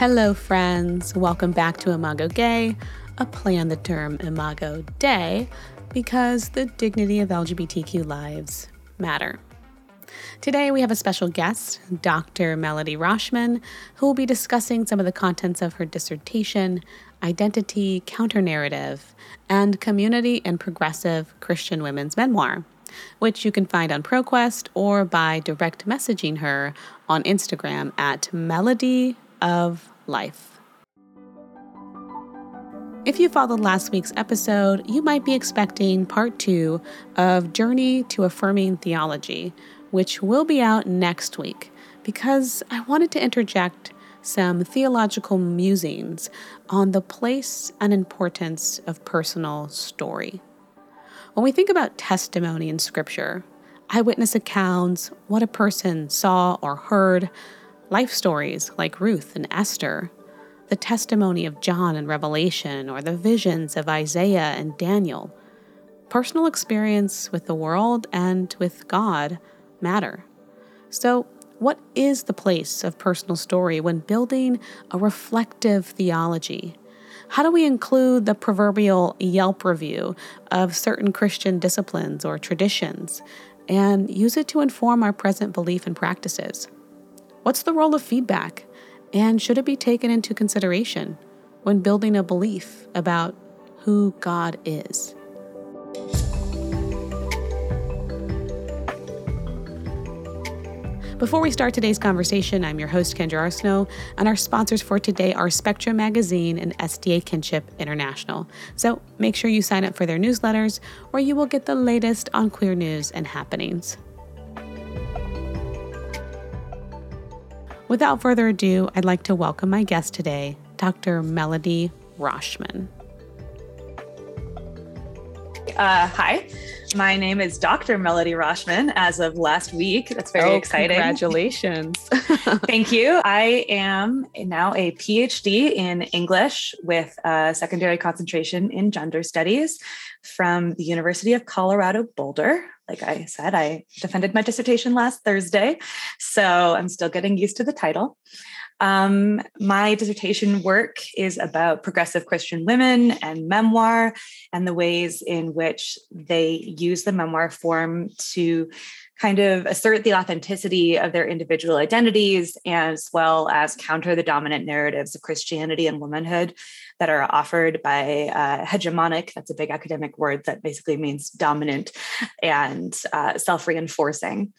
Hello, friends. Welcome back to Imago Gay, a play on the term Imago Dei because the dignity of LGBTQ lives matter. Today, we have a special guest, Dr. Melody Rauschman, who will be discussing some of the contents of her dissertation, Identity, Counter Narrative, and Community and Progressive Christian Women's Memoir, which you can find on ProQuest or by direct messaging her on Instagram at Melody of Life. If you followed last week's episode, you might be expecting part two of Journey to Affirming Theology, which will be out next week, because I wanted to interject some theological musings on the place and importance of personal story. When we think about testimony in Scripture, eyewitness accounts, what a person saw or heard, life stories like Ruth and Esther, the testimony of John in Revelation, or the visions of Isaiah and Daniel. Personal experience with the world and with God matter. So, what is the place of personal story when building a reflective theology? How do we include the proverbial Yelp review of certain Christian disciplines or traditions and use it to inform our present belief and practices? What's the role of feedback? And should it be taken into consideration when building a belief about who God is? Before we start today's conversation, I'm your host, Kendra Arsenault, and our sponsors for today are Spectrum Magazine and SDA Kinship International. So make sure you sign up for their newsletters, where you will get the latest on queer news and happenings. Without further ado, I'd like to welcome my guest today, Dr. Melody Rauschman. Uh, hi, my name is Dr. Melody Rauschman as of last week. That's very oh, exciting. Congratulations. Thank you. I am now a PhD in English with a secondary concentration in gender studies from the University of Colorado Boulder. Like I said, I defended my dissertation last Thursday, so I'm still getting used to the title. Um, my dissertation work is about progressive Christian women and memoir and the ways in which they use the memoir form to kind of assert the authenticity of their individual identities as well as counter the dominant narratives of Christianity and womanhood that are offered by uh, hegemonic, that's a big academic word that basically means dominant and uh, self reinforcing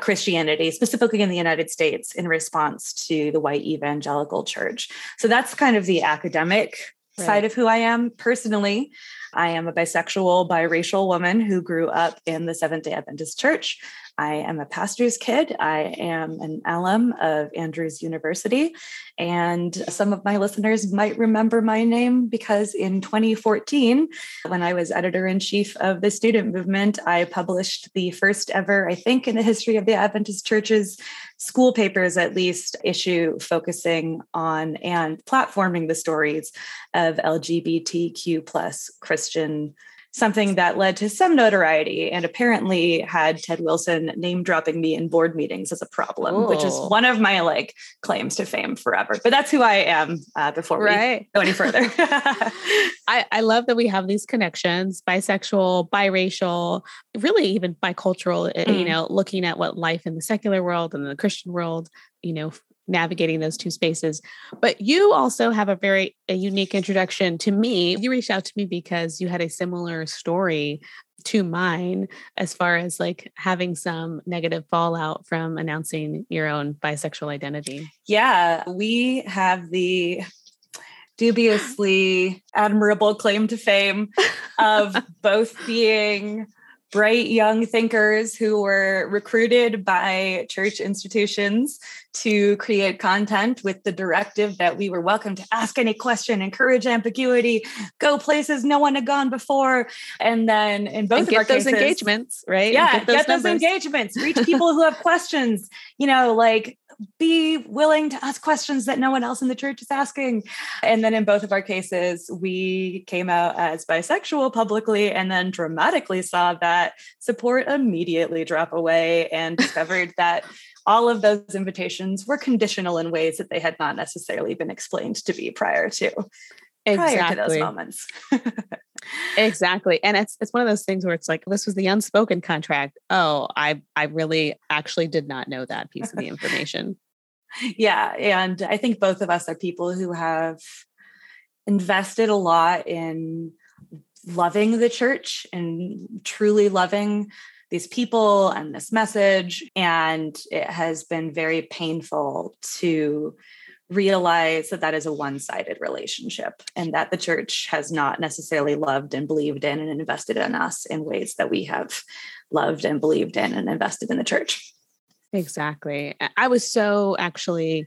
Christianity, specifically in the United States, in response to the white evangelical church. So that's kind of the academic right. side of who I am personally. I am a bisexual, biracial woman who grew up in the Seventh day Adventist church. I am a pastor's kid. I am an alum of Andrews University. And some of my listeners might remember my name because in 2014, when I was editor in chief of the student movement, I published the first ever, I think, in the history of the Adventist churches, school papers at least, issue focusing on and platforming the stories of LGBTQ plus Christian something that led to some notoriety and apparently had Ted Wilson name dropping me in board meetings as a problem, Ooh. which is one of my like claims to fame forever. But that's who I am uh, before right. we go any further. I, I love that we have these connections bisexual, biracial, really even bicultural, mm. you know, looking at what life in the secular world and the Christian world, you know, navigating those two spaces. But you also have a very a unique introduction to me. You reached out to me because you had a similar story to mine as far as like having some negative fallout from announcing your own bisexual identity. Yeah, we have the dubiously admirable claim to fame of both being bright young thinkers who were recruited by church institutions to create content with the directive that we were welcome to ask any question, encourage ambiguity, go places no one had gone before. And then in both and of our those cases, engagements, right? Yeah, get those, get those engagements, reach people who have questions, you know, like be willing to ask questions that no one else in the church is asking. And then in both of our cases, we came out as bisexual publicly and then dramatically saw that support immediately drop away and discovered that all of those invitations were conditional in ways that they had not necessarily been explained to be prior to exactly. prior to those moments. exactly. And it's it's one of those things where it's like this was the unspoken contract. Oh, I I really actually did not know that piece of the information. yeah, and I think both of us are people who have invested a lot in loving the church and truly loving these people and this message and it has been very painful to realize that that is a one-sided relationship and that the church has not necessarily loved and believed in and invested in us in ways that we have loved and believed in and invested in the church. Exactly. I was so actually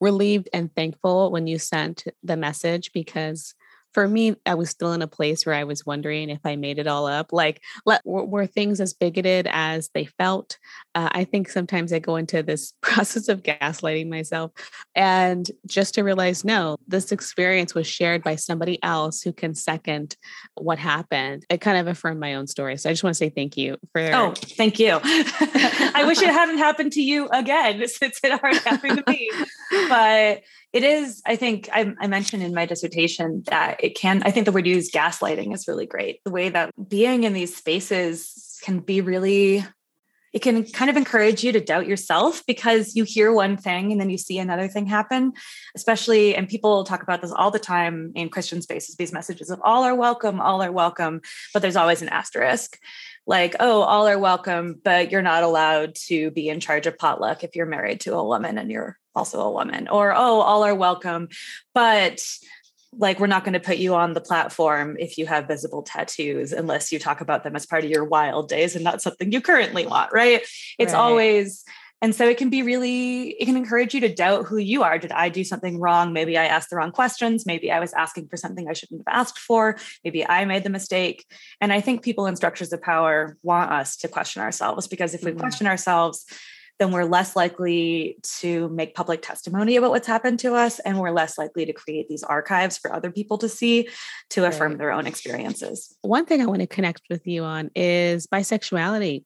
relieved and thankful when you sent the message because for me, I was still in a place where I was wondering if I made it all up. Like, let, were things as bigoted as they felt? Uh, I think sometimes I go into this process of gaslighting myself and just to realize, no, this experience was shared by somebody else who can second what happened. It kind of affirmed my own story. So I just want to say thank you for. Oh, thank you. I wish it hadn't happened to you again since it already happened to me. But it is i think I, I, mentioned in my dissertation that it can i think the word used gaslighting is really great. The way that being in these spaces can be really it can kind of encourage you to doubt yourself because you hear one thing and then you see another thing happen especially and people talk about this all the time in christian spaces these messages of all are welcome all are welcome but there's always an asterisk like, oh, all are welcome, but you're not allowed to be in charge of potluck if you're married to a woman and you're also a woman. Or, oh, all are welcome, but like we're not going to put you on the platform if you have visible tattoos unless you talk about them as part of your wild days and not something you currently want, right? It's right. always and so it can be really, it can encourage you to doubt who you are. Did I do something wrong? Maybe I asked the wrong questions. Maybe I was asking for something I shouldn't have asked for. Maybe I made the mistake. And I think people in structures of power want us to question ourselves because if we mm-hmm. question ourselves, then we're less likely to make public testimony about what's happened to us. And we're less likely to create these archives for other people to see to affirm their own experiences. One thing I want to connect with you on is bisexuality.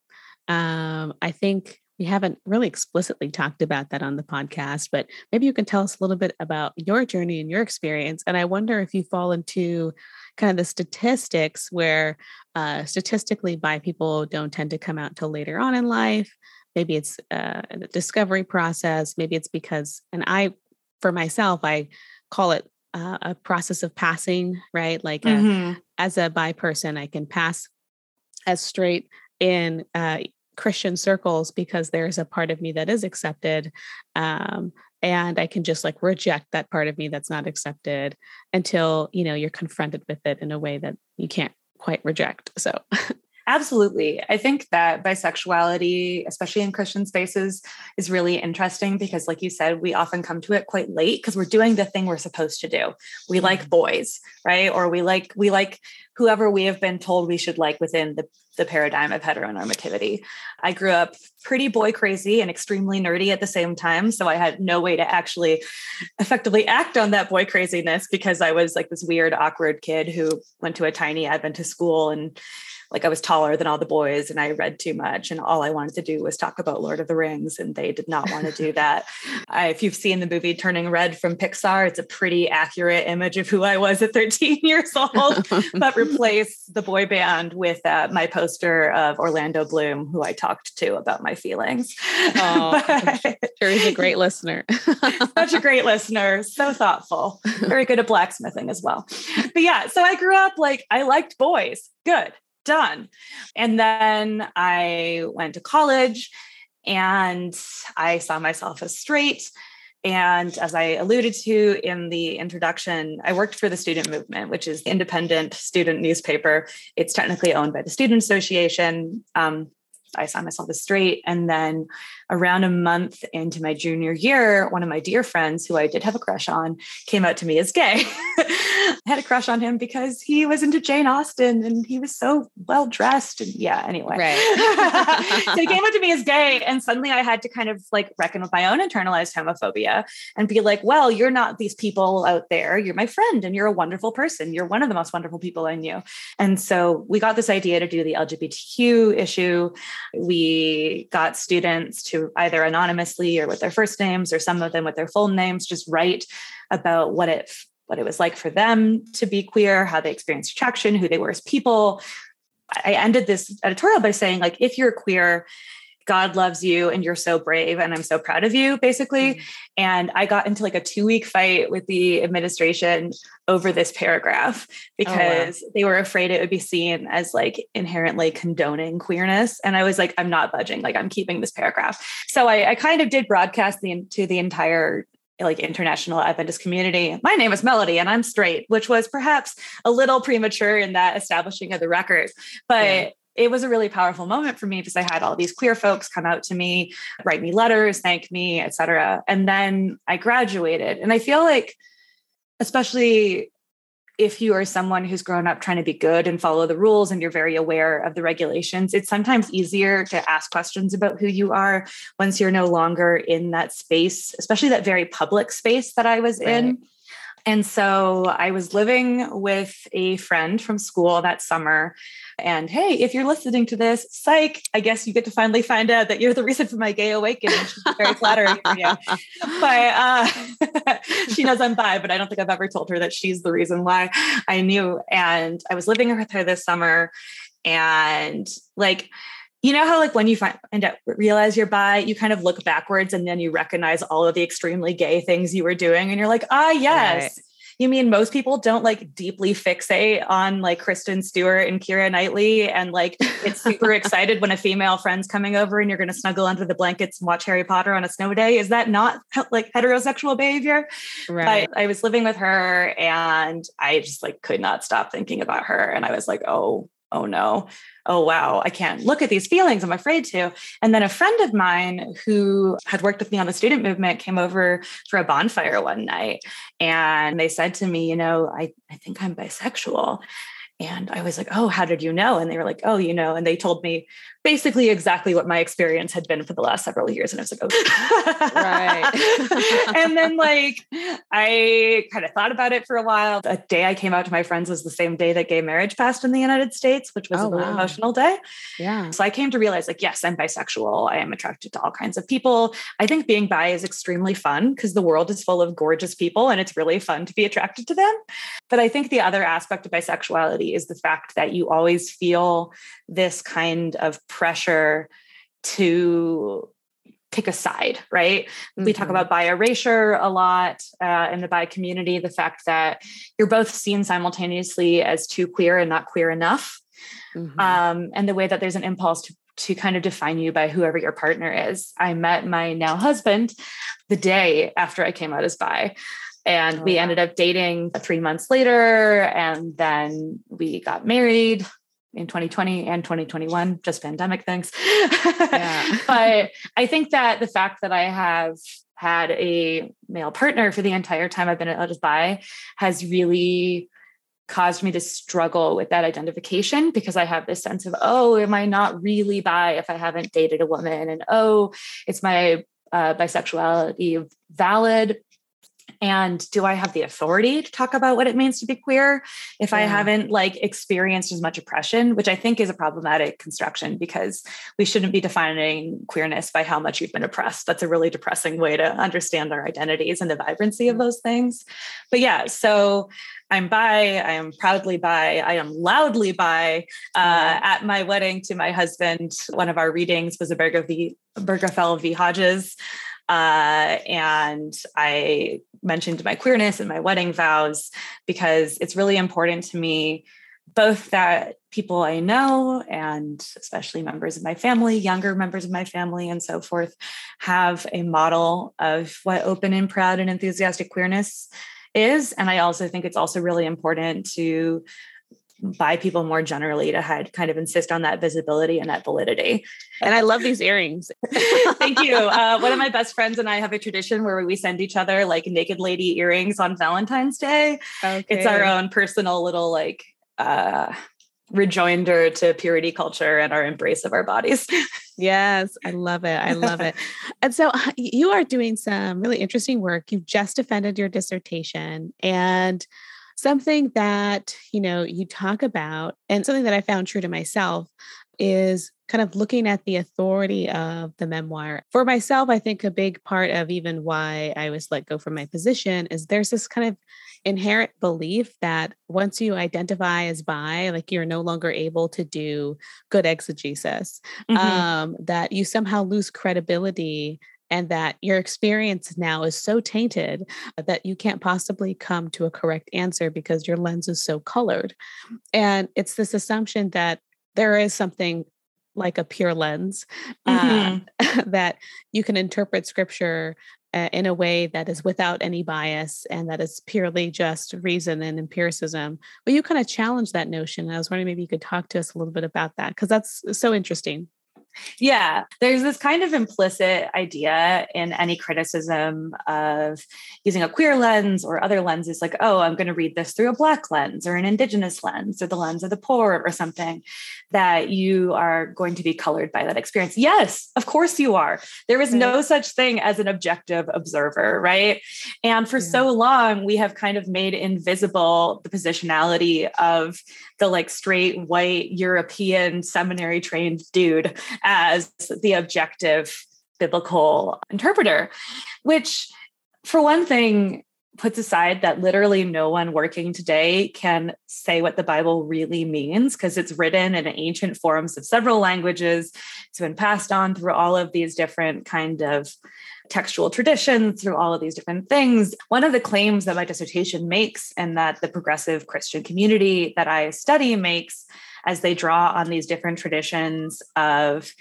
Um, I think we haven't really explicitly talked about that on the podcast, but maybe you can tell us a little bit about your journey and your experience. And I wonder if you fall into kind of the statistics where uh, statistically bi people don't tend to come out till later on in life. Maybe it's uh, a discovery process. Maybe it's because, and I, for myself, I call it uh, a process of passing, right? Like uh, mm-hmm. a, as a bi person, I can pass as straight in uh, Christian circles because there's a part of me that is accepted. Um, and I can just like reject that part of me that's not accepted until, you know, you're confronted with it in a way that you can't quite reject. So Absolutely. I think that bisexuality, especially in Christian spaces, is really interesting because, like you said, we often come to it quite late because we're doing the thing we're supposed to do. We like mm-hmm. boys, right? Or we like we like whoever we have been told we should like within the, the paradigm of heteronormativity. I grew up pretty boy crazy and extremely nerdy at the same time. So I had no way to actually effectively act on that boy craziness because I was like this weird, awkward kid who went to a tiny Adventist school and like I was taller than all the boys and I read too much and all I wanted to do was talk about Lord of the Rings and they did not want to do that. I, if you've seen the movie Turning Red from Pixar, it's a pretty accurate image of who I was at 13 years old, but replace the boy band with uh, my poster of Orlando Bloom, who I talked to about my feelings. Oh, but, sure he's a great listener. such a great listener, so thoughtful, very good at blacksmithing as well. But yeah, so I grew up like I liked boys. Good done. And then I went to college and I saw myself as straight. And as I alluded to in the introduction, I worked for the Student Movement, which is the independent student newspaper. It's technically owned by the Student Association. Um, I saw myself as straight. And then around a month into my junior year, one of my dear friends who I did have a crush on came out to me as gay. I had a crush on him because he was into Jane Austen and he was so well dressed. And yeah, anyway. Right. so he came out to me as gay. And suddenly I had to kind of like reckon with my own internalized homophobia and be like, well, you're not these people out there. You're my friend and you're a wonderful person. You're one of the most wonderful people I knew. And so we got this idea to do the LGBTQ issue. We got students to either anonymously or with their first names or some of them with their full names just write about what it what it was like for them to be queer, how they experienced attraction, who they were as people. I ended this editorial by saying, like, if you're queer, God loves you and you're so brave and I'm so proud of you, basically. Mm-hmm. And I got into like a two week fight with the administration over this paragraph because oh, wow. they were afraid it would be seen as like inherently condoning queerness. And I was like, I'm not budging, like, I'm keeping this paragraph. So I, I kind of did broadcast the, to the entire like international Adventist community. My name is Melody and I'm straight, which was perhaps a little premature in that establishing of the record. But yeah it was a really powerful moment for me because I had all these queer folks come out to me, write me letters, thank me, etc. And then I graduated. And I feel like, especially if you are someone who's grown up trying to be good and follow the rules and you're very aware of the regulations, it's sometimes easier to ask questions about who you are once you're no longer in that space, especially that very public space that I was right. in. And so I was living with a friend from school that summer. And hey, if you're listening to this, psych, I guess you get to finally find out that you're the reason for my gay awakening. She's very flattering for you. But uh, she knows I'm bi, but I don't think I've ever told her that she's the reason why I knew. And I was living with her this summer. And like, you know how like when you find out realize you're bi you kind of look backwards and then you recognize all of the extremely gay things you were doing and you're like ah yes. Right. you mean most people don't like deeply fixate on like kristen stewart and keira knightley and like it's super excited when a female friend's coming over and you're going to snuggle under the blankets and watch harry potter on a snow day? Is that not like heterosexual behavior? Right. I was living with her and i just like could not stop thinking about her and i was like oh oh no oh, wow, I can't look at these feelings. I'm afraid to. And then a friend of mine who had worked with me on the student movement came over for a bonfire one night. And they said to me, you know, I, I think I'm bisexual. And I was like, oh, how did you know? And they were like, oh, you know, and they told me basically exactly what my experience had been for the last several years. And I was like, oh, right. and then like I kind of thought about it for a while. The day I came out to my friends was the same day that gay marriage passed in the United States, which was oh, a really wow. emotional day. Yeah. So I came to realize like, yes, I'm bisexual. I am attracted to all kinds of people. I think being bi is extremely fun because the world is full of gorgeous people and it's really fun to be attracted to them. But I think the other aspect of bisexuality is the fact that you always feel this kind of pressure to pick a side, right? Mm-hmm. We talk mm-hmm. about bi erasure a lot uh, in the bi community, the fact that you're both seen simultaneously as too queer and not queer enough. Mm-hmm. Um, and the way that there's an impulse to, to kind of define you by whoever your partner is. I met my now husband the day after I came out as bi. And oh, we wow. ended up dating three months later. And then we got married in 2020 and 2021, just pandemic things. Yeah. but I think that the fact that I have had a male partner for the entire time I've been at Let's Bi has really caused me to struggle with that identification because I have this sense of, oh, am I not really bi if I haven't dated a woman? And oh, it's my uh, bisexuality valid and do i have the authority to talk about what it means to be queer if yeah. i haven't like experienced as much oppression which i think is a problematic construction because we shouldn't be defining queerness by how much you've been oppressed that's a really depressing way to understand our identities and the vibrancy of those things but yeah so I'm bi. I am proudly bi. I am loudly bi. Uh, at my wedding to my husband, one of our readings was a Berger v. Obergefell v. Hodges. Uh, and I mentioned my queerness and my wedding vows because it's really important to me both that people I know and especially members of my family, younger members of my family, and so forth, have a model of what open and proud and enthusiastic queerness is. And I also think it's also really important to bi people more generally to had kind of insist on that visibility and that validity. And I love these earrings. Thank you. Uh, one of my best friends and I have a tradition where we send each other like naked lady earrings on Valentine's Day. Okay. It's our own personal little like uh, rejoinder to purity culture and our embrace of our bodies. yes, I love it. I love it. and so uh, you are doing some really interesting work. You've just defended your dissertation and something that, you know, you talk about and something that I found true to myself is kind of looking at the authority of the memoir. For myself, I think a big part of even why I was let go from my position is there's this kind of inherent belief that once you identify as bi, like you're no longer able to do good exegesis, mm-hmm. um, that you somehow lose credibility and that your experience now is so tainted that you can't possibly come to a correct answer because your lens is so colored. And it's this assumption that there is something like a pure lens uh, mm-hmm. that you can interpret scripture uh, in a way that is without any bias and that is purely just reason and empiricism. But you kind of challenge that notion. I was wondering maybe you could talk to us a little bit about that because that's so interesting. Yeah, there's this kind of implicit idea in any criticism of using a queer lens or other lenses, like, oh, I'm going to read this through a Black lens or an Indigenous lens or the lens of the poor or something, that you are going to be colored by that experience. Yes, of course you are. There is no such thing as an objective observer, right? And for yeah. so long, we have kind of made invisible the positionality of the like straight white European seminary trained dude as the objective biblical interpreter, which, for one thing, puts aside that literally no one working today can say what the Bible really means because it's written in ancient forms of several languages. It's been passed on through all of these different kind of textual traditions, through all of these different things. One of the claims that my dissertation makes and that the progressive Christian community that I study makes as they draw on these different traditions of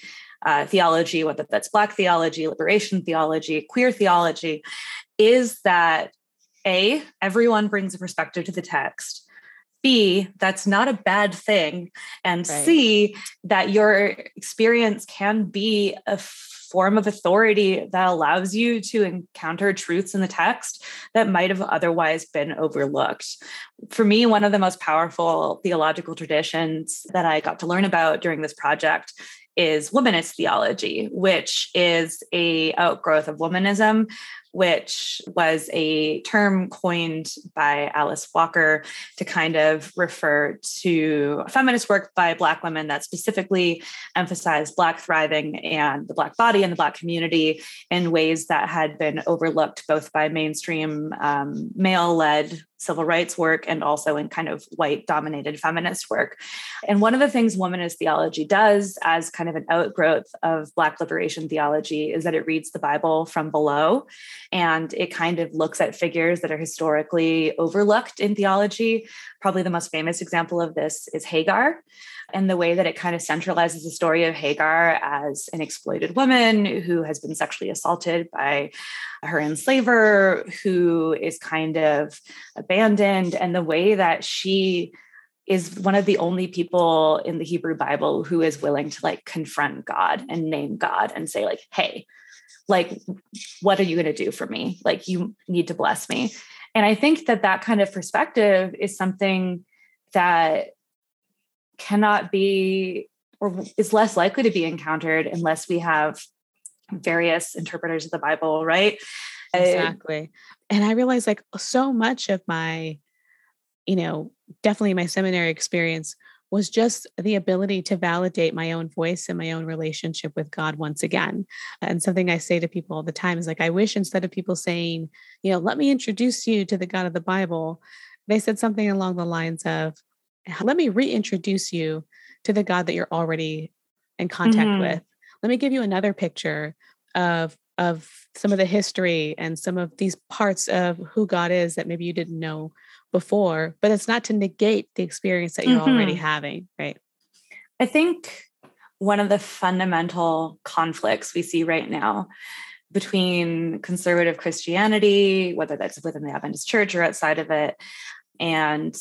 uh, theology, whether that's Black theology, liberation theology, queer theology, is that A, everyone brings a perspective to the text. B, that's not a bad thing. And right. C, that your experience can be a form of authority that allows you to encounter truths in the text that might have otherwise been overlooked. For me, one of the most powerful theological traditions that I got to learn about during this project is womanist theology, which is a outgrowth of womanism, which was a term coined by Alice Walker to kind of refer to feminist work by Black women that specifically emphasized Black thriving and the Black body and the Black community in ways that had been overlooked both by mainstream um, male led civil rights work and also in kind of white dominated feminist work. And one of the things womanist theology does as kind of an outgrowth of Black liberation theology is that it reads the Bible from below and it kind of looks at figures that are historically overlooked in theology. Probably the most famous example of this is Hagar and the way that it kind of centralizes the story of Hagar as an exploited woman who has been sexually assaulted by her enslaver, who is kind of abandoned, and the way that she is one of the only people in the Hebrew Bible who is willing to like confront God and name God and say, like, hey, like, what are you going to do for me? Like, you need to bless me. And I think that that kind of perspective is something that cannot be or is less likely to be encountered unless we have various interpreters of the Bible, right? Exactly. And I realized like so much of my, you know, definitely my seminary experience was just the ability to validate my own voice and my own relationship with God once again. And something I say to people all the time is like, I wish instead of people saying, you know, let me introduce you to the God of the Bible, they said something along the lines of, let me reintroduce you to the God that you're already in contact mm-hmm. with. Let me give you another picture of of some of the history and some of these parts of who God is that maybe you didn't know before, but it's not to negate the experience that you're mm-hmm. already having, right? I think one of the fundamental conflicts we see right now between conservative Christianity, whether that's within the Adventist church or outside of it, and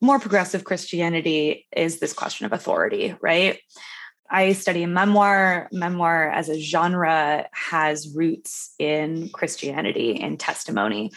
more progressive Christianity is this question of authority, right? I study memoir. Memoir as a genre has roots in Christianity and testimony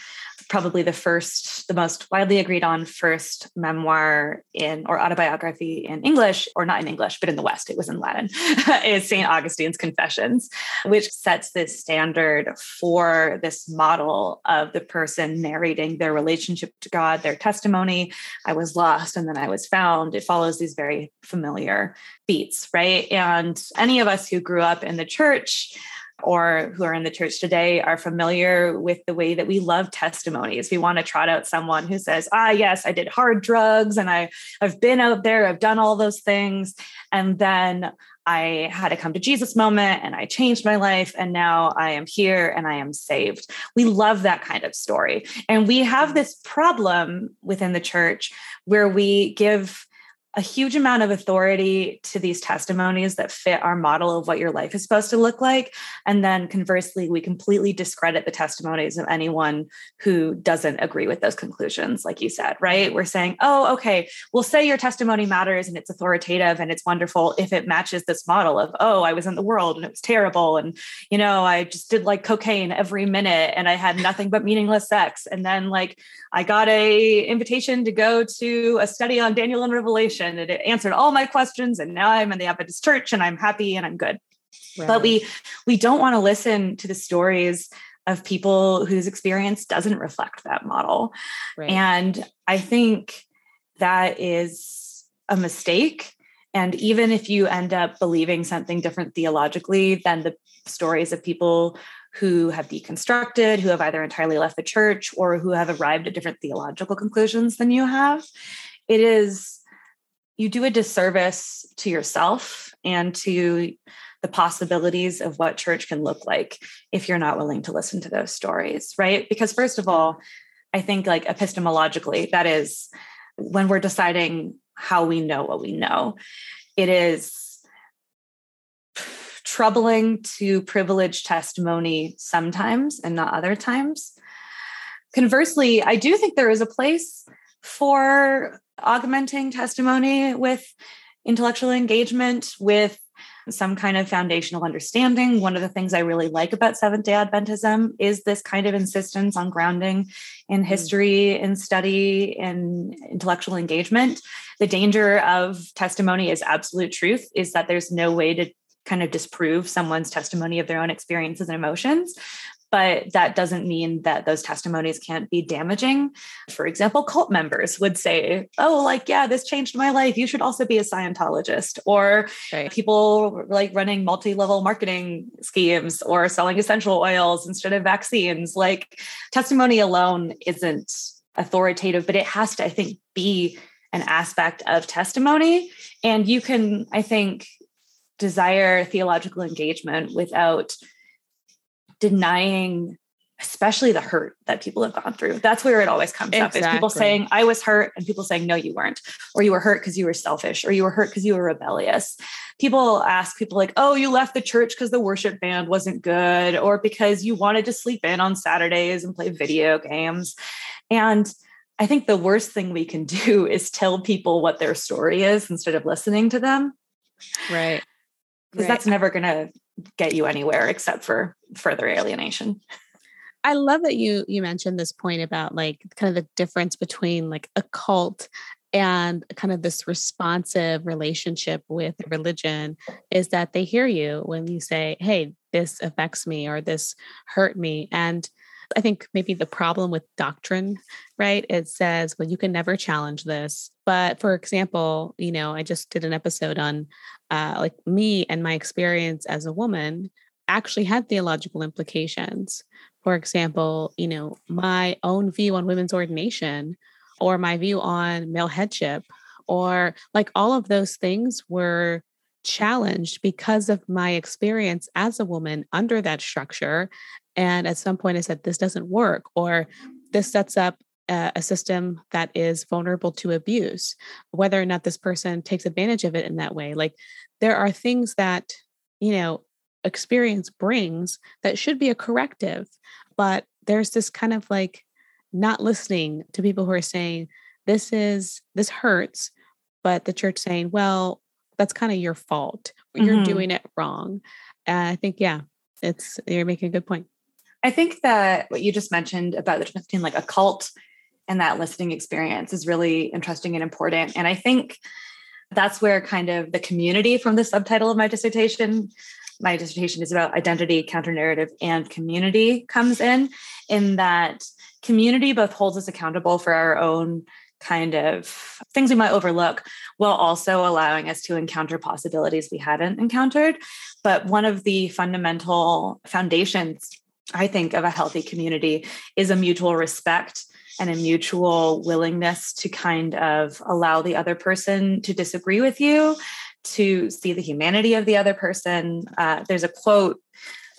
probably the first, the most widely agreed on first memoir in or autobiography in English, or not in English, but in the West, it was in Latin, is St. Augustine's Confessions, which sets this standard for this model of the person narrating their relationship to God, their testimony. I was lost and then I was found. It follows these very familiar beats, right? And any of us who grew up in the church, or who are in the church today are familiar with the way that we love testimonies. We want to trot out someone who says, "Ah, yes, I did hard drugs and I I've been out there, I've done all those things, and then I had a come to Jesus moment and I changed my life and now I am here and I am saved." We love that kind of story. And we have this problem within the church where we give a huge amount of authority to these testimonies that fit our model of what your life is supposed to look like. And then conversely, we completely discredit the testimonies of anyone who doesn't agree with those conclusions, like you said, right? We're saying, oh, okay, we'll say your testimony matters and it's authoritative and it's wonderful if it matches this model of, oh, I was in the world and it was terrible. And, you know, I just did like cocaine every minute and I had nothing but meaningless sex. And then like I got a invitation to go to a study on Daniel and Revelation and it answered all my questions and now I'm in the Adventist church and I'm happy and I'm good. Right. But we we don't want to listen to the stories of people whose experience doesn't reflect that model. Right. And I think that is a mistake and even if you end up believing something different theologically than the stories of people who have deconstructed, who have either entirely left the church or who have arrived at different theological conclusions than you have. It is, you do a disservice to yourself and to the possibilities of what church can look like if you're not willing to listen to those stories, right? Because, first of all, I think, like epistemologically, that is when we're deciding how we know what we know, it is troubling to privilege testimony sometimes and not other times. Conversely, I do think there is a place for augmenting testimony with intellectual engagement, with some kind of foundational understanding. One of the things I really like about Seventh day Adventism is this kind of insistence on grounding in mm. history, in study, in intellectual engagement. The danger of testimony as absolute truth is that there's no way to kind of disprove someone's testimony of their own experiences and emotions but that doesn't mean that those testimonies can't be damaging. For example, cult members would say, Oh, like, yeah, this changed my life. You should also be a Scientologist. Or right. people like running multi level marketing schemes or selling essential oils instead of vaccines. Like, testimony alone isn't authoritative, but it has to, I think, be an aspect of testimony. And you can, I think, desire theological engagement without denying especially the hurt that people have gone through. That's where it always comes exactly. up is people saying, I was hurt, and people saying, No, you weren't. Or you were hurt because you were selfish, or you were hurt because you were rebellious. People ask people like, Oh, you left the church because the worship band wasn't good, or because you wanted to sleep in on Saturdays and play video games. And I think the worst thing we can do is tell people what their story is instead of listening to them. Right because right. that's never going to get you anywhere except for further alienation. I love that you you mentioned this point about like kind of the difference between like a cult and kind of this responsive relationship with religion is that they hear you when you say, "Hey, this affects me" or "This hurt me," and I think maybe the problem with doctrine, right? It says, well, you can never challenge this. But for example, you know, I just did an episode on uh, like me and my experience as a woman actually had theological implications. For example, you know, my own view on women's ordination or my view on male headship or like all of those things were challenged because of my experience as a woman under that structure and at some point, I said, this doesn't work, or this sets up a, a system that is vulnerable to abuse, whether or not this person takes advantage of it in that way. Like there are things that, you know, experience brings that should be a corrective, but there's this kind of like not listening to people who are saying, this is this hurts, but the church saying, well, that's kind of your fault. You're mm-hmm. doing it wrong. Uh, I think, yeah, it's you're making a good point. I think that what you just mentioned about the difference between like a cult and that listening experience is really interesting and important. And I think that's where kind of the community from the subtitle of my dissertation my dissertation is about identity counter narrative and community comes in in that community both holds us accountable for our own kind of things we might overlook while also allowing us to encounter possibilities we hadn't encountered but one of the fundamental foundations i think of a healthy community is a mutual respect and a mutual willingness to kind of allow the other person to disagree with you, to see the humanity of the other person. Uh, there's a quote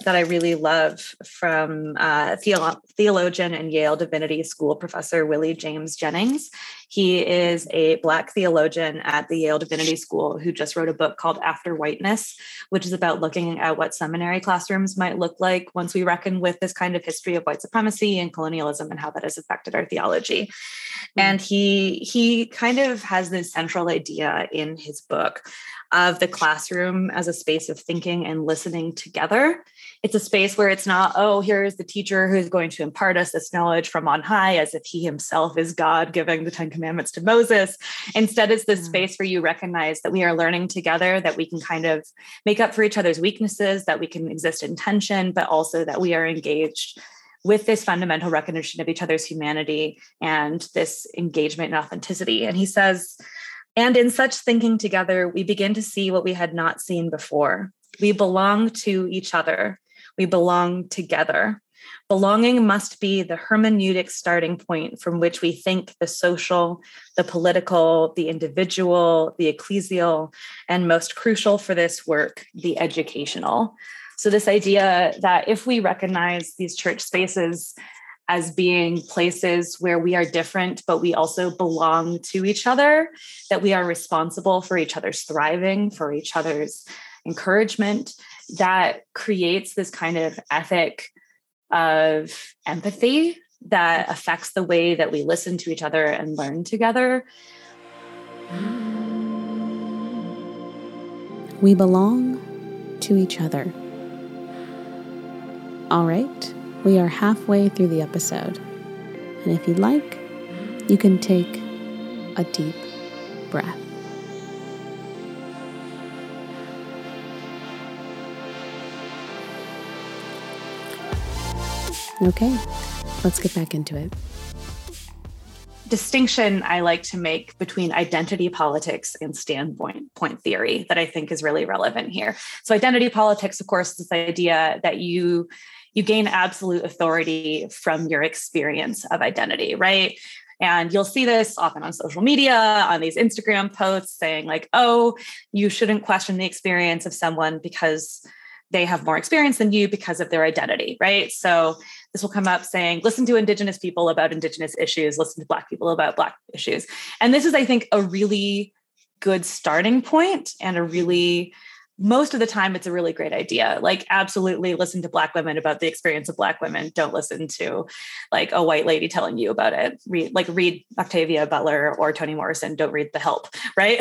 that I really love from uh, theolo- theologian and Yale Divinity School professor Willie James Jennings. He is a Black theologian at the Yale Divinity School who just wrote a book called After Whiteness, which is about looking at what seminary classrooms might look like once we reckon with this kind of history of white supremacy and colonialism and how that has affected our theology. Mm-hmm. And he he kind of has this central idea in his book of the classroom as a space of thinking and listening together. It's a space where it's not, oh, here's the teacher who's going to impart us this knowledge from on high as if he himself is God giving the Ten Commandments to Moses. Instead, it's this mm. space where you recognize that we are learning together, that we can kind of make up for each other's weaknesses, that we can exist in tension, but also that we are engaged with this fundamental recognition of each other's humanity and this engagement and authenticity. And he says, and in such thinking together, we begin to see what we had not seen before. We belong to each other, we belong together. Belonging must be the hermeneutic starting point from which we think the social, the political, the individual, the ecclesial, and most crucial for this work, the educational. So, this idea that if we recognize these church spaces as being places where we are different, but we also belong to each other, that we are responsible for each other's thriving, for each other's encouragement, that creates this kind of ethic of empathy that affects the way that we listen to each other and learn together. We belong to each other. All right. We are halfway through the episode, and if you'd like, you can take a deep breath. Okay, let's get back into it. Distinction I like to make between identity politics and standpoint point theory that I think is really relevant here. So, identity politics, of course, is this idea that you you gain absolute authority from your experience of identity, right? And you'll see this often on social media, on these Instagram posts saying, like, oh, you shouldn't question the experience of someone because they have more experience than you because of their identity, right? So this will come up saying, listen to Indigenous people about Indigenous issues, listen to Black people about Black issues. And this is, I think, a really good starting point and a really most of the time it's a really great idea. Like absolutely listen to black women about the experience of black women. Don't listen to like a white lady telling you about it. Read like read octavia butler or toni morrison. Don't read the help right?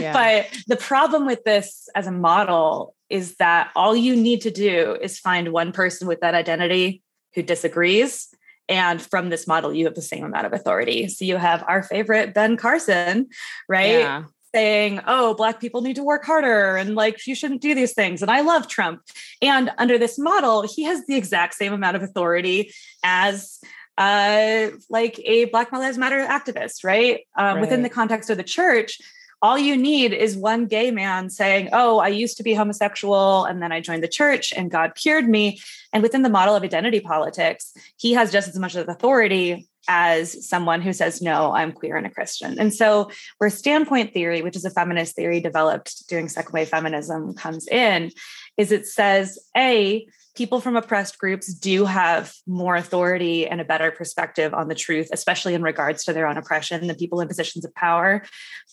Yeah. but the problem with this as a model is that all you need to do is find one person with that identity who disagrees and from this model, you have the same amount of authority. So you have our favorite Ben Carson, right? Yeah saying, oh, Black people need to work harder and like you shouldn't do these things. And I love Trump. And under this model, he has the exact same amount of authority as uh, like a Black Lives Matter activist, right? Um, right? Within the context of the church, all you need is one gay man saying, Oh, I used to be homosexual and then I joined the church and God cured me. And within the model of identity politics, he has just as much authority as someone who says, no, I'm queer and a Christian. And so, where standpoint theory, which is a feminist theory developed during second wave feminism, comes in, is it says, A, people from oppressed groups do have more authority and a better perspective on the truth, especially in regards to their own oppression than people in positions of power.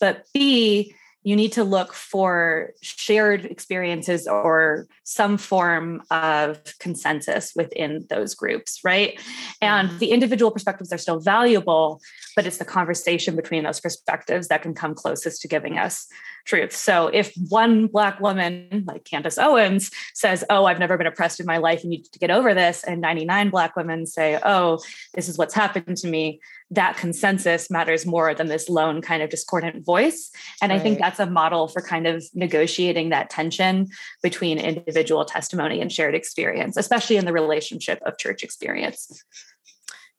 But B, you need to look for shared experiences or some form of consensus within those groups, right? And mm-hmm. the individual perspectives are still valuable, but it's the conversation between those perspectives that can come closest to giving us truth. So if one Black woman, like Candace Owens, says, Oh, I've never been oppressed in my life and you need to get over this, and 99 Black women say, Oh, this is what's happened to me, that consensus matters more than this lone kind of discordant voice. And right. I think that's a model for kind of negotiating that tension between individual testimony and shared experience, especially in the relationship of church experience.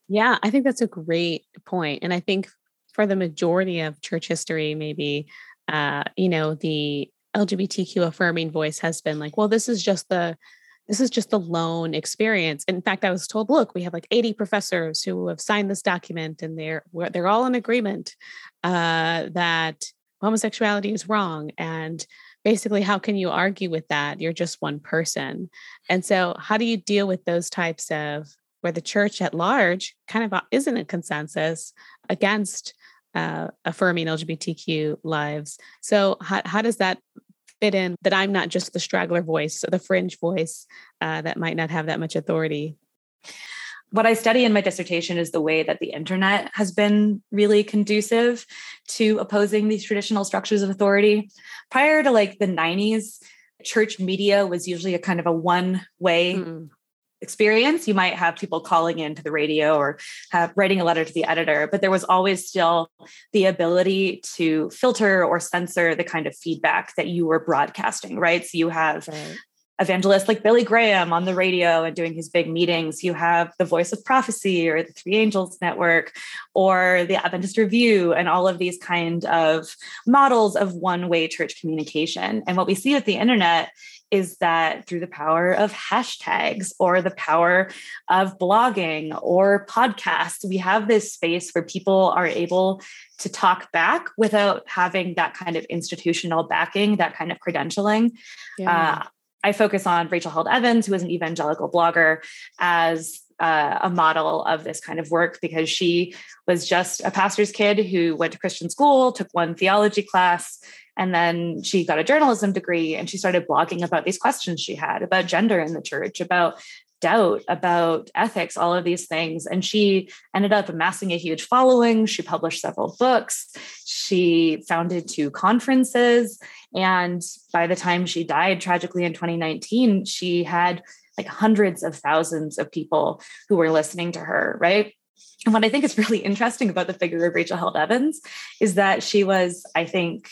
Yeah, I think that's a great point. And I think for the majority of church history, maybe, uh, you know, the LGBTQ affirming voice has been like, well, this is just the this is just the lone experience. In fact, I was told, look, we have like 80 professors who have signed this document, and they're they're all in agreement uh, that homosexuality is wrong. And basically, how can you argue with that? You're just one person. And so, how do you deal with those types of where the church at large kind of uh, isn't a consensus against uh, affirming LGBTQ lives? So, how, how does that fit in that I'm not just the straggler voice the fringe voice uh, that might not have that much authority. What I study in my dissertation is the way that the internet has been really conducive to opposing these traditional structures of authority. Prior to like the 90s, church media was usually a kind of a one way mm experience. You might have people calling into the radio or have writing a letter to the editor, but there was always still the ability to filter or censor the kind of feedback that you were broadcasting, right? So you have right. Evangelists like Billy Graham on the radio and doing his big meetings. You have the Voice of Prophecy or the Three Angels Network or the Adventist Review and all of these kind of models of one-way church communication. And what we see with the internet is that through the power of hashtags or the power of blogging or podcasts, we have this space where people are able to talk back without having that kind of institutional backing, that kind of credentialing. Yeah. Uh, I focus on Rachel Held Evans, who is an evangelical blogger, as uh, a model of this kind of work because she was just a pastor's kid who went to Christian school, took one theology class, and then she got a journalism degree and she started blogging about these questions she had about gender in the church, about doubt, about ethics, all of these things. And she ended up amassing a huge following. She published several books. She founded two conferences. And by the time she died tragically in 2019, she had like hundreds of thousands of people who were listening to her, right? And what I think is really interesting about the figure of Rachel Held Evans is that she was, I think,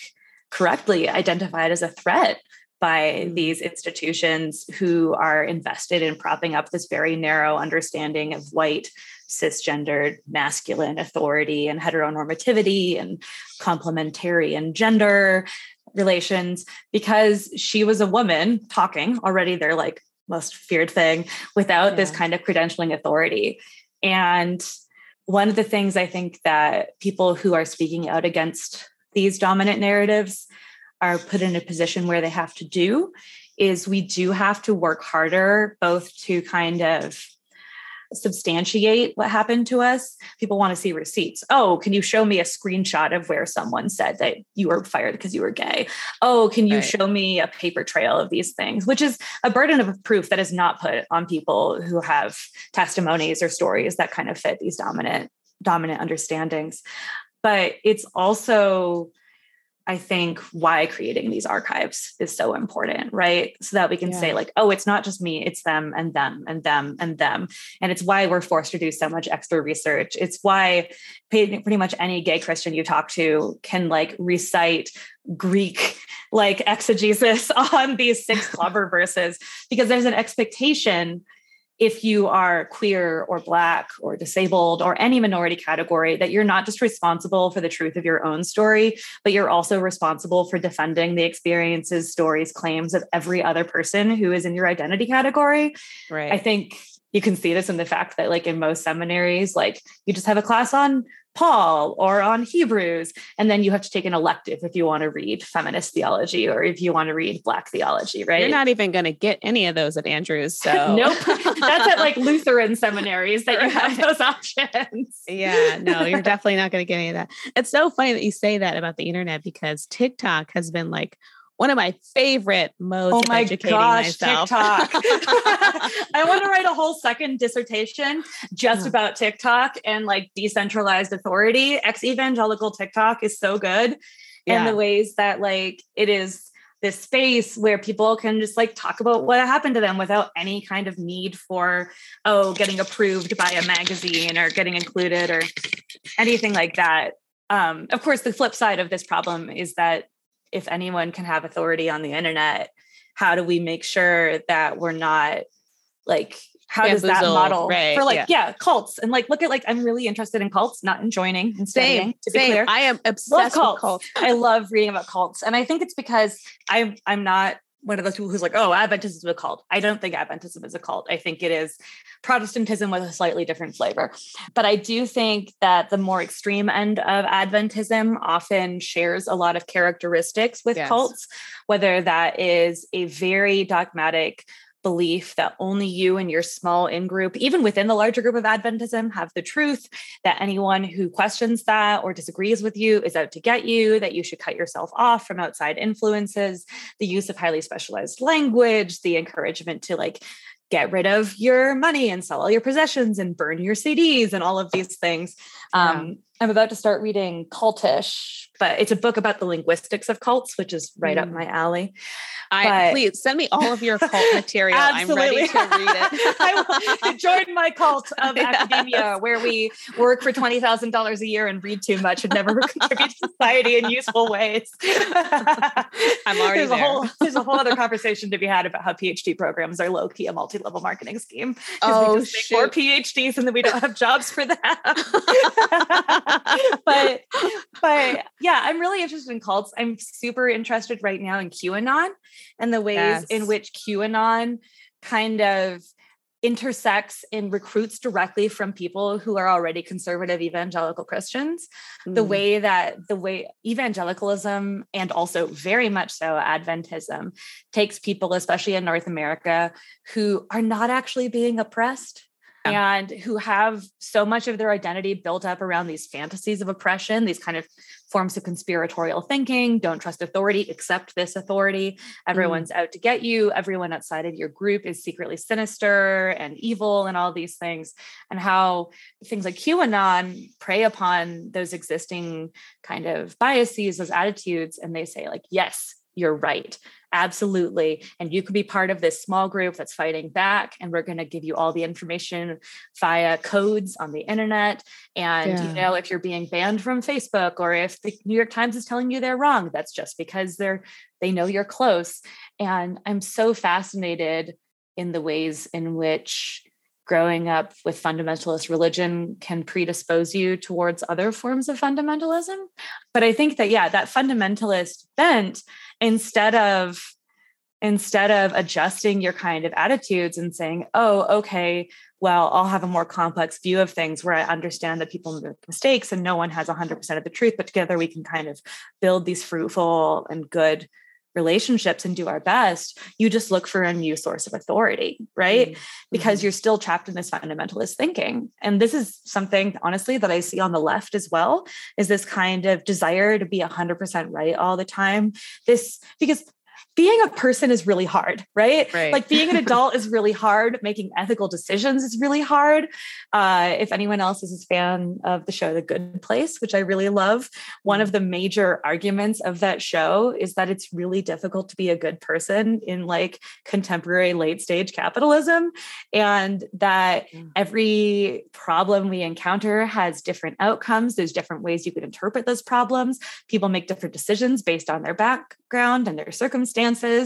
correctly identified as a threat by mm. these institutions who are invested in propping up this very narrow understanding of white cisgendered masculine authority and heteronormativity and complementarian gender relations because she was a woman talking already their like most feared thing without yeah. this kind of credentialing authority and one of the things i think that people who are speaking out against these dominant narratives are put in a position where they have to do is we do have to work harder both to kind of substantiate what happened to us. People want to see receipts. Oh can you show me a screenshot of where someone said that you were fired because you were gay? Oh can you right. show me a paper trail of these things? Which is a burden of proof that is not put on people who have testimonies or stories that kind of fit these dominant dominant understandings. But it's also I think why creating these archives is so important, right? So that we can yeah. say, like, oh, it's not just me, it's them and them and them and them. And it's why we're forced to do so much extra research. It's why pretty much any gay Christian you talk to can like recite Greek like exegesis on these six clobber verses because there's an expectation if you are queer or black or disabled or any minority category that you're not just responsible for the truth of your own story but you're also responsible for defending the experiences stories claims of every other person who is in your identity category. Right. i think you can see this in the fact that like in most seminaries like you just have a class on Paul or on Hebrews. And then you have to take an elective if you want to read feminist theology or if you want to read Black theology, right? You're not even going to get any of those at Andrews. So, nope. That's at like Lutheran seminaries that you have those options. Yeah, no, you're definitely not going to get any of that. It's so funny that you say that about the internet because TikTok has been like one of my favorite modes oh of my educating gosh, myself. TikTok. I want to write a whole second dissertation just about TikTok and like decentralized authority. Ex evangelical TikTok is so good. And Yeah. the ways that like it is this space where people can just like talk about what happened to them without any kind of need for oh getting approved by a magazine or getting included or anything like that um, of course the flip side of this problem is that if anyone can have authority on the internet how do we make sure that we're not like how does that model right, for like yeah. yeah. cults and like look at like i'm really interested in cults not in joining and studying Same, to be same. clear I am obsessed with cults. cults. I love reading about cults. And I think it's because I'm I'm not one of those people who's like, oh, Adventism is a cult. I don't think Adventism is a cult. I think it is Protestantism with a slightly different flavor. But I do think that the more extreme end of Adventism often shares a lot of characteristics with Yes. cults, whether that is a very dogmatic belief that only you and your small in group, even within the larger group of Adventism, have the truth, that anyone who questions that or disagrees with you is out to get you, that you should cut yourself off from outside influences, the use of highly specialized language, the encouragement to like get rid of your money and sell all your possessions and burn your CDs and all of these things. Um, I'm about to start reading Cultish, but it's a book about the linguistics of cults, which is right up Mm. my alley. I But- please send me all of your cult material. I'm ready to read it. I will join my cult of Yes. academia where we work for $20,000 a year and read too much and never contribute to society in useful ways. I'm already there's there. A whole, there's a whole other conversation to be had about how PhD programs are low key a multi level marketing scheme. Oh, we just make more. PhDs and then we don't have jobs for them. but but yeah, I'm really interested in cults. I'm super interested right now in QAnon and the ways in which QAnon kind of intersects and recruits directly from people who are already conservative evangelical Christians. The Mm. way that the way evangelicalism and also very much so Adventism takes people, especially in North America, who are not actually being oppressed Yeah. and who have so much of their identity built up around these fantasies of oppression, these kind of forms of conspiratorial thinking, don't trust authority, accept this authority. Everyone's mm. out to get you. Everyone outside of your group is secretly sinister and evil and all these things. And how things like QAnon prey upon those existing kind of biases, those attitudes, and they say, like, yes, you're right. Absolutely. And you could be part of this small group that's fighting back. And we're going to give you all the information via codes on the internet. And, Yeah. you know, if you're being banned from Facebook or if the New York Times is telling you they're wrong, that's just because they're, they know you're close. And I'm so fascinated in the ways in which growing up with fundamentalist religion can predispose you towards other forms of fundamentalism. But I think that, yeah, that fundamentalist bent, instead of instead of adjusting your kind of attitudes and saying, oh, okay, well, I'll have a more complex view of things where I understand that people make mistakes and no one has 100% of the truth, but together we can kind of build these fruitful and good relationships and do our best. You just look for a new source of authority, right? Mm. because you're still trapped in this fundamentalist thinking and this is something honestly that i see on the left as well is this kind of desire to be 100% right all the time this because being a person is really hard right, Right. like being an adult is really hard. Making ethical decisions is really hard. Uh, if anyone else is a fan of the show the good place which i really love one of the major arguments of that show is that it's really difficult to be a good person in like contemporary late stage capitalism and that Mm. every problem we encounter has different outcomes. There's different ways you could interpret those problems. People make different decisions based on their background and their circumstances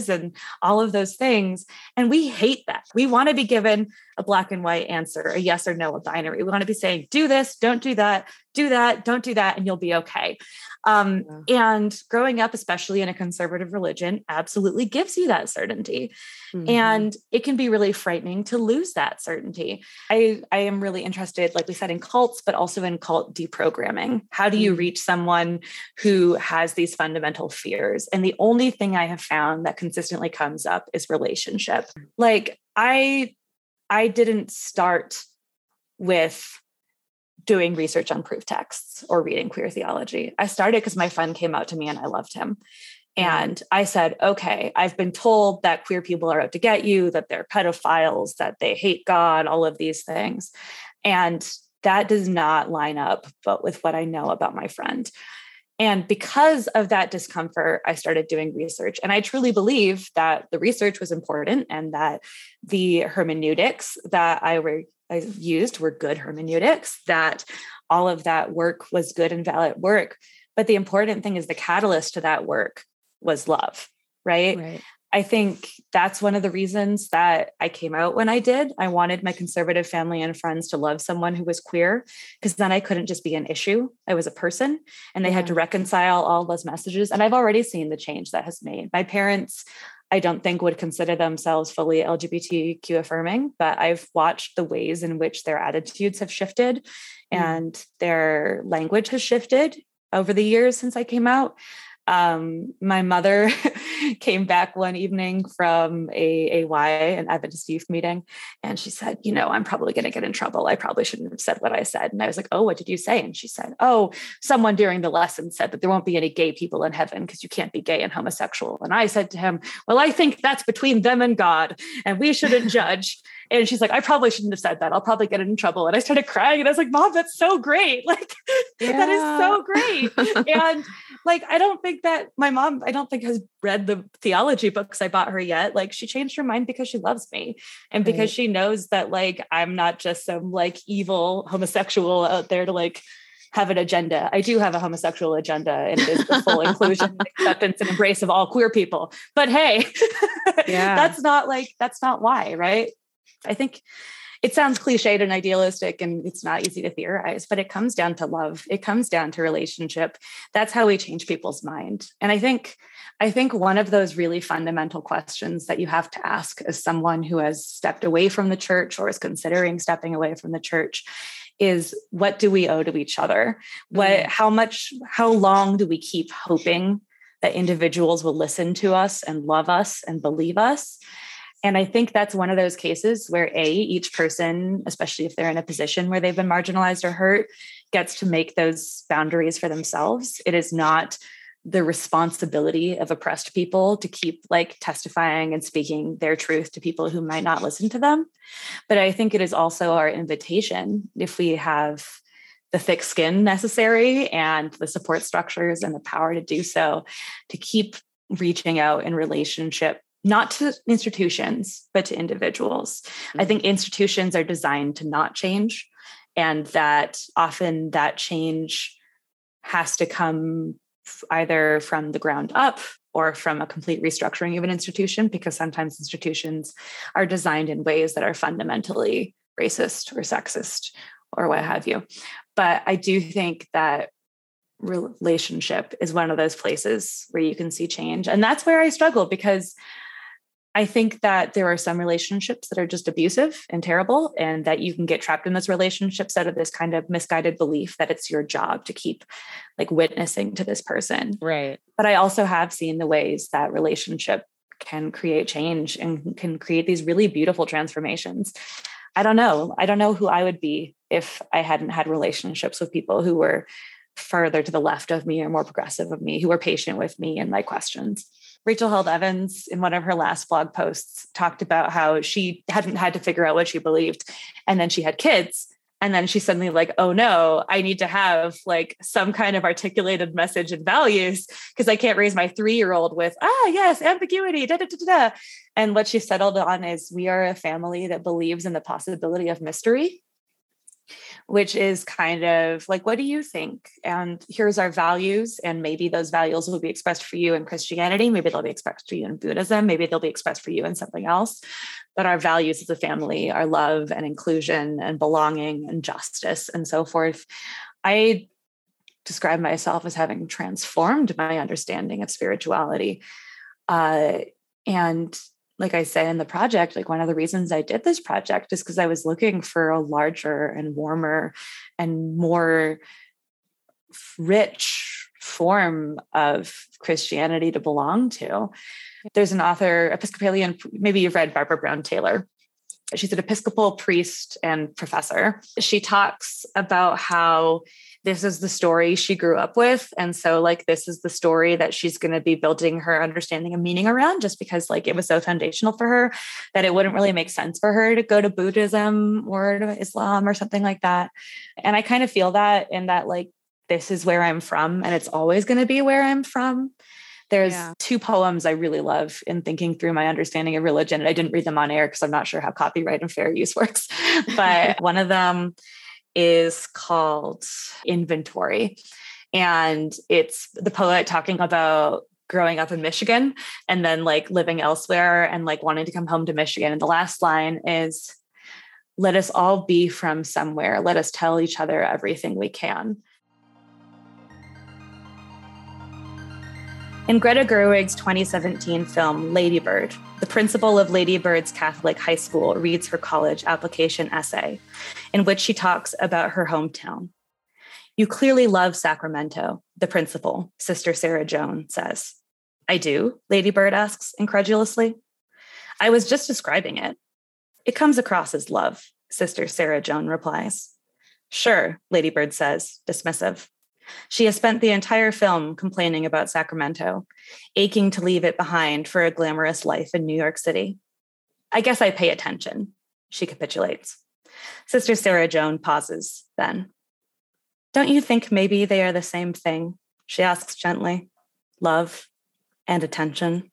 and all of those things. And we hate that. We want to be given a black and white answer, a yes or no, a binary. We want to be saying, do this, don't do that, do that, don't do that, and you'll be okay. Um, yeah. And growing up, especially in a conservative religion, absolutely gives you that certainty. Mm-hmm. And it can be really frightening to lose that certainty. I, I am really interested, like we said, in cults, but also in cult deprogramming. How do you mm-hmm. reach someone who has these fundamental fears? And the only thing I have found that consistently comes up is relationship. Like I I didn't start with doing research on proof texts or reading queer theology. I started because my friend came out to me and I loved him. And I said, okay, I've been told that queer people are out to get you, that they're pedophiles, that they hate God, all of these things. And that does not line up but with what I know about my friend. And because of that discomfort, I started doing research. And I truly believe that the research was important and that the hermeneutics that I were I used were good hermeneutics, that all of that work was good and valid work. But the important thing is the catalyst to that work was love, right? right. I think that's one of the reasons that I came out when I did. I wanted my conservative family and friends to love someone who was queer because then I couldn't just be an issue. I was a person and they yeah. had to reconcile all those messages. And I've already seen the change that has made. My parents I don't think would consider themselves fully LGBTQ affirming, but I've watched the ways in which their attitudes have shifted mm. and their language has shifted over the years since I came out um, my mother came back one evening from a AY, an Adventist youth meeting, and she said, You know, I'm probably going to get in trouble. I probably shouldn't have said what I said. And I was like, Oh, what did you say? And she said, Oh, someone during the lesson said that there won't be any gay people in heaven because you can't be gay and homosexual. And I said to him, Well, I think that's between them and God, and we shouldn't judge. And she's like, I probably shouldn't have said that. I'll probably get in trouble. And I started crying and I was like, Mom, that's so great. Like, yeah. that is so great. and like, I don't think that my mom, I don't think has read the theology books I bought her yet. Like, she changed her mind because she loves me and because right. she knows that, like, I'm not just some like evil homosexual out there to like, have an agenda. I do have a homosexual agenda and it is the full inclusion, acceptance, and embrace of all queer people. But hey, yeah. that's not like that's not why, right? I think it sounds cliched and idealistic and it's not easy to theorize, but it comes down to love. It comes down to relationship. That's how we change people's mind. And I think I think one of those really fundamental questions that you have to ask as someone who has stepped away from the church or is considering stepping away from the church is what do we owe to each other? What mm. how much how long do we keep hoping that individuals will listen to us and love us and believe us? And I think that's one of those cases where A, each person, especially if they're in a position where they've been marginalized or hurt, gets to make those boundaries for themselves. It is not the responsibility of oppressed people to keep like testifying and speaking their truth to people who might not listen to them. But I think it is also our invitation if we have the thick skin necessary and the support structures and the power to do so to keep reaching out in relationship not to institutions, but to individuals. Mm-hmm. I think institutions are designed to not change, and that often that change has to come either from the ground up or from a complete restructuring of an institution, because sometimes institutions are designed in ways that are fundamentally racist or sexist or what have you. But I do think that relationship is one of those places where you can see change. And that's where I struggle because I think that there are some relationships that are just abusive and terrible, and that you can get trapped in those relationships out of this kind of misguided belief that it's your job to keep like witnessing to this person. Right. But I also have seen the ways that relationship can create change and can create these really beautiful transformations. I don't know. I don't know who I would be if I hadn't had relationships with people who were further to the left of me or more progressive of me, who were patient with me and my questions. Rachel Held Evans, in one of her last blog posts, talked about how she hadn't had to figure out what she believed. And then she had kids. And then she suddenly like, oh no, I need to have like some kind of articulated message and values because I can't raise my three-year-old with, ah, yes, ambiguity, da, da, da, da. And what she settled on is we are a family that believes in the possibility of mystery which is kind of like, what do you think? And here's our values. And maybe those values will be expressed for you in Christianity. Maybe they'll be expressed for you in Buddhism. Maybe they'll be expressed for you in something else. But our values as a family are love and inclusion and belonging and justice and so forth. I describe myself as having transformed my understanding of spirituality. Uh, and like I say in the project, like one of the reasons I did this project is because I was looking for a larger and warmer and more rich form of Christianity to belong to. There's an author, Episcopalian, maybe you've read Barbara Brown Taylor. She's an Episcopal priest and professor. She talks about how this is the story she grew up with and so like this is the story that she's going to be building her understanding of meaning around just because like it was so foundational for her that it wouldn't really make sense for her to go to buddhism or to islam or something like that and i kind of feel that in that like this is where i'm from and it's always going to be where i'm from there's yeah. two poems I really love in thinking through my understanding of religion. And I didn't read them on air because I'm not sure how copyright and fair use works. But one of them is called Inventory. And it's the poet talking about growing up in Michigan and then like living elsewhere and like wanting to come home to Michigan. And the last line is, let us all be from somewhere. Let us tell each other everything we can. In Greta Gerwig's 2017 film Lady Bird, the principal of Lady Bird's Catholic High School reads her college application essay, in which she talks about her hometown. You clearly love Sacramento, the principal, Sister Sarah Joan says. I do, Lady Bird asks incredulously. I was just describing it. It comes across as love, Sister Sarah Joan replies. Sure, Lady Bird says, dismissive. She has spent the entire film complaining about Sacramento, aching to leave it behind for a glamorous life in New York City. I guess I pay attention, she capitulates. Sister Sarah Joan pauses, then. Don't you think maybe they are the same thing? She asks gently. Love and attention.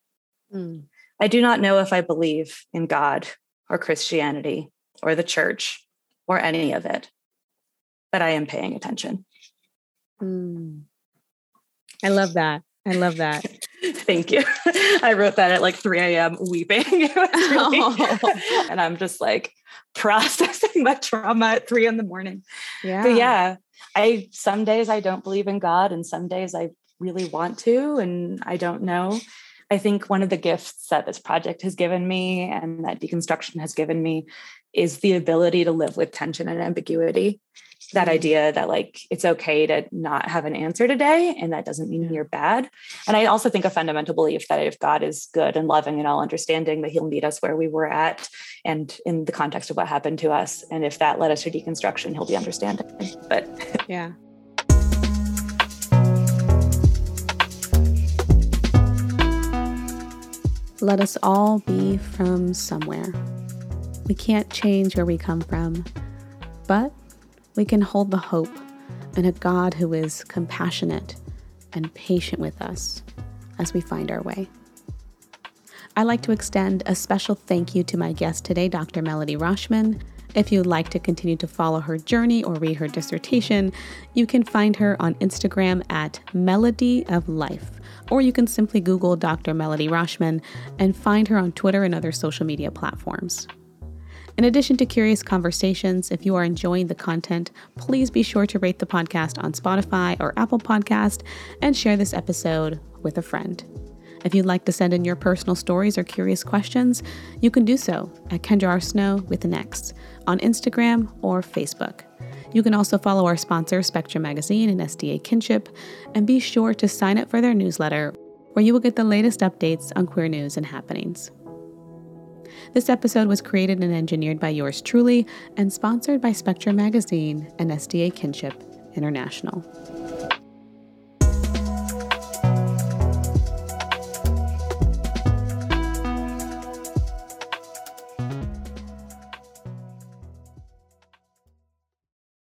Mm. I do not know if I believe in God or Christianity or the church or any of it, but I am paying attention. Mm. I love that. I love that. Thank you. I wrote that at like 3 a.m. weeping. Really, oh. and I'm just like processing my trauma at three in the morning. Yeah. But yeah, I some days I don't believe in God and some days I really want to and I don't know. I think one of the gifts that this project has given me and that deconstruction has given me is the ability to live with tension and ambiguity that idea that like it's okay to not have an answer today and that doesn't mean you're bad. And i also think a fundamental belief that if god is good and loving and all understanding that he'll meet us where we were at and in the context of what happened to us. And if that led us to deconstruction he'll be understanding. But yeah. Let us all be from somewhere. We can't change where we come from but we can hold the hope in a God who is compassionate and patient with us as we find our way. I'd like to extend a special thank you to my guest today, Dr. Melody Rauschman. If you'd like to continue to follow her journey or read her dissertation, you can find her on Instagram at Melody of Life, or you can simply Google Dr. Melody Rauschman and find her on Twitter and other social media platforms. In addition to curious conversations, if you are enjoying the content, please be sure to rate the podcast on Spotify or Apple Podcast and share this episode with a friend. If you'd like to send in your personal stories or curious questions, you can do so at Kendra R. Snow with an X on Instagram or Facebook. You can also follow our sponsor, Spectrum Magazine and SDA Kinship, and be sure to sign up for their newsletter where you will get the latest updates on queer news and happenings. This episode was created and engineered by yours truly and sponsored by Spectrum Magazine and SDA Kinship International.